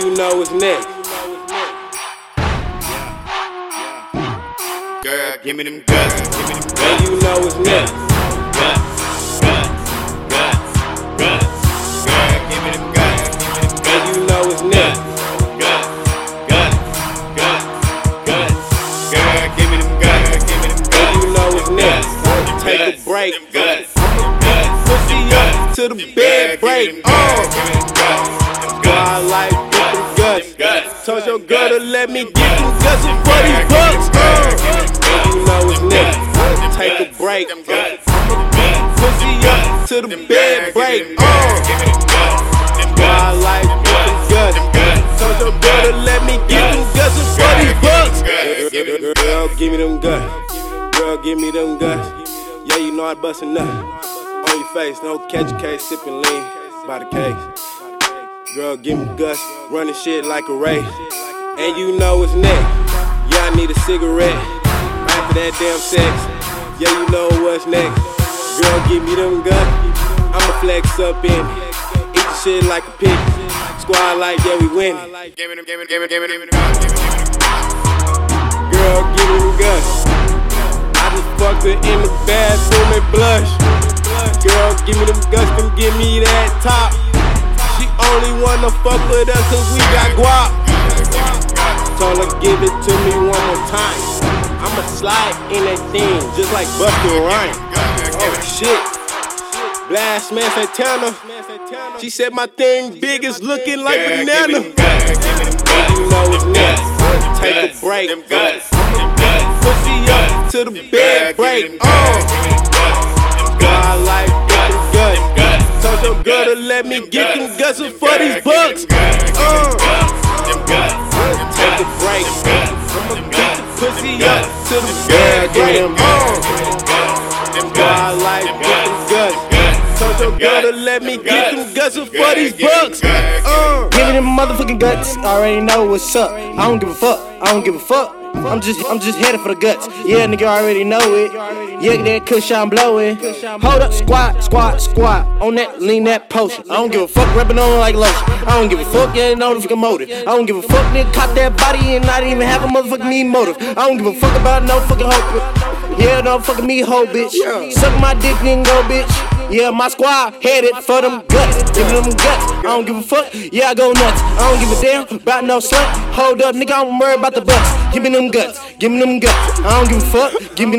you know what's next. Girl, give me them guts, give me them guts. you know what's next. Guts, guts, guts, guts. Girl, give me them guts, give me them guts. you know what's next. Guts, guts, guts, guts. Girl, give me them guts, give me them guts. you know what's next. Take a break. guts, guts, Pussy up to the bed break. Oh, I like guts. Told your girl to let me get them guts for these bucks. Oh, you know what's next. Take a break. Pussy up to the bed break. Oh, I like with them guts. Told your girl to let me get them guts for these bucks. Girl, give me them guts. Girl, give me them guts. Yeah, you know I bust a nut. On your face, no catch a case, sipping lean by the case. Girl, give me the guts, running shit like a race. And you know what's next. Yeah, I need a cigarette. After that damn sex, yeah, you know what's next. Girl, give me them guts. I'ma flex up in it. Eat the shit like a pig. Squad like, yeah, we winning. Give me them, give me, give me, give me, give me them guts, give me them guts. Girl, give me them guts. I just fucked her in the bathroom and blush. Girl, give me them guts, come give me that top. Only wanna fuck with us cause we got guap. Told her give it to me one more time. I'ma slide in that thing just like Busta Rhymes. Oh shit. Blastman Santana. She said my thing big is looking like banana. Give me guts, give me guts. You know what's next. Take a break. Them guts, them guts. Pussy up to the bed break. Oh. I like with them guts. To let me get them guts for these bucks. Uh, take a break. I'ma get the pussy up to the bed break. Uh, I like with them guts. Told your girl to let me get them guts for these bucks. Uh, Give me them motherfucking guts. I already know what's up. I don't give a fuck. I don't give a fuck. I'm just, I'm just headed for the guts. Yeah, nigga already know it. Yeah, that kush I'm blowing. Hold up, squat, squat, squat. On that, lean that potion. I don't give a fuck, rapping on like lotion. I don't give a fuck, yeah, no fucking motive. I don't give a fuck, nigga caught that body and I didn't even have a motherfucking need motive. I don't give a fuck about no fucking hope. Yeah, no fucking me, hoe, bitch. Suck my dick, then go, bitch. Yeah, my squad headed for them guts. Give them guts. I don't give a fuck. Yeah, I go nuts. I don't give a damn about no slut. Hold up, nigga, I'm worried about the bucks. Give me them guts. Give me them guts. I don't give a fuck. Give me